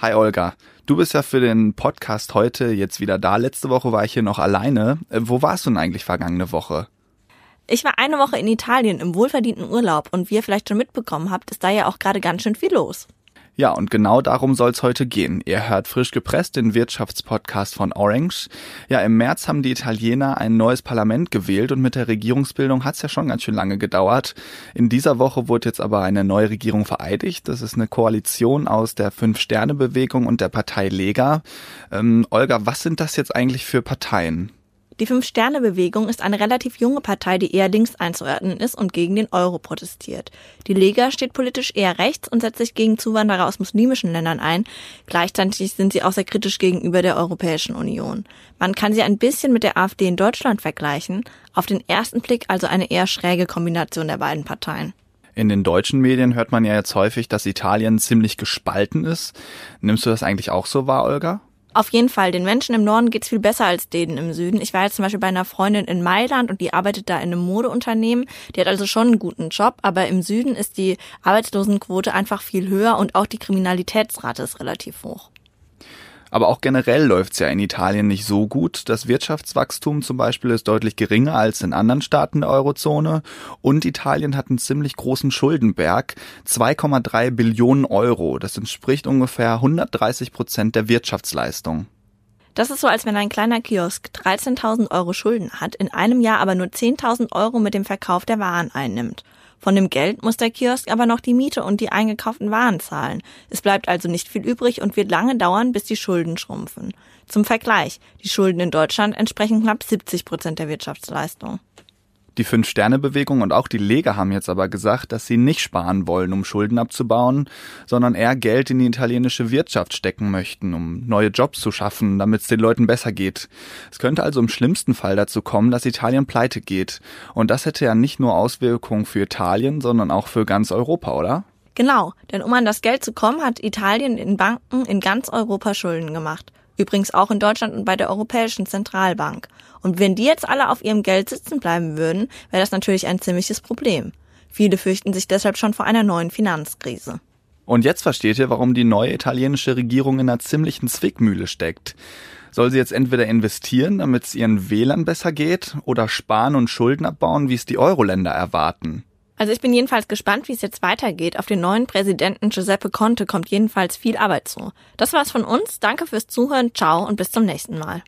Hi Olga, du bist ja für den Podcast heute jetzt wieder da. Letzte Woche war ich hier noch alleine. Äh, wo warst du denn eigentlich vergangene Woche? Ich war eine Woche in Italien im wohlverdienten Urlaub und wie ihr vielleicht schon mitbekommen habt, ist da ja auch gerade ganz schön viel los. Ja, und genau darum soll es heute gehen. Ihr hört frisch gepresst den Wirtschaftspodcast von Orange. Ja, im März haben die Italiener ein neues Parlament gewählt und mit der Regierungsbildung hat es ja schon ganz schön lange gedauert. In dieser Woche wurde jetzt aber eine neue Regierung vereidigt. Das ist eine Koalition aus der Fünf-Sterne-Bewegung und der Partei Lega. Ähm, Olga, was sind das jetzt eigentlich für Parteien? Die Fünf-Sterne-Bewegung ist eine relativ junge Partei, die eher links einzuordnen ist und gegen den Euro protestiert. Die Lega steht politisch eher rechts und setzt sich gegen Zuwanderer aus muslimischen Ländern ein. Gleichzeitig sind sie auch sehr kritisch gegenüber der Europäischen Union. Man kann sie ein bisschen mit der AfD in Deutschland vergleichen. Auf den ersten Blick also eine eher schräge Kombination der beiden Parteien. In den deutschen Medien hört man ja jetzt häufig, dass Italien ziemlich gespalten ist. Nimmst du das eigentlich auch so wahr, Olga? Auf jeden Fall, den Menschen im Norden geht's viel besser als denen im Süden. Ich war jetzt zum Beispiel bei einer Freundin in Mailand und die arbeitet da in einem Modeunternehmen. Die hat also schon einen guten Job, aber im Süden ist die Arbeitslosenquote einfach viel höher und auch die Kriminalitätsrate ist relativ hoch. Aber auch generell läuft's ja in Italien nicht so gut. Das Wirtschaftswachstum zum Beispiel ist deutlich geringer als in anderen Staaten der Eurozone. Und Italien hat einen ziemlich großen Schuldenberg. 2,3 Billionen Euro. Das entspricht ungefähr 130 Prozent der Wirtschaftsleistung. Das ist so, als wenn ein kleiner Kiosk 13.000 Euro Schulden hat, in einem Jahr aber nur 10.000 Euro mit dem Verkauf der Waren einnimmt. Von dem Geld muss der Kiosk aber noch die Miete und die eingekauften Waren zahlen. Es bleibt also nicht viel übrig und wird lange dauern, bis die Schulden schrumpfen. Zum Vergleich, die Schulden in Deutschland entsprechen knapp 70 Prozent der Wirtschaftsleistung. Die Fünf-Sterne-Bewegung und auch die Lega haben jetzt aber gesagt, dass sie nicht sparen wollen, um Schulden abzubauen, sondern eher Geld in die italienische Wirtschaft stecken möchten, um neue Jobs zu schaffen, damit es den Leuten besser geht. Es könnte also im schlimmsten Fall dazu kommen, dass Italien pleite geht. Und das hätte ja nicht nur Auswirkungen für Italien, sondern auch für ganz Europa, oder? Genau, denn um an das Geld zu kommen, hat Italien in Banken in ganz Europa Schulden gemacht. Übrigens auch in Deutschland und bei der Europäischen Zentralbank. Und wenn die jetzt alle auf ihrem Geld sitzen bleiben würden, wäre das natürlich ein ziemliches Problem. Viele fürchten sich deshalb schon vor einer neuen Finanzkrise. Und jetzt versteht ihr, warum die neue italienische Regierung in einer ziemlichen Zwickmühle steckt. Soll sie jetzt entweder investieren, damit es ihren Wählern besser geht, oder sparen und Schulden abbauen, wie es die Euro-Länder erwarten? Also ich bin jedenfalls gespannt, wie es jetzt weitergeht. Auf den neuen Präsidenten Giuseppe Conte kommt jedenfalls viel Arbeit zu. Das war's von uns. Danke fürs Zuhören. Ciao und bis zum nächsten Mal.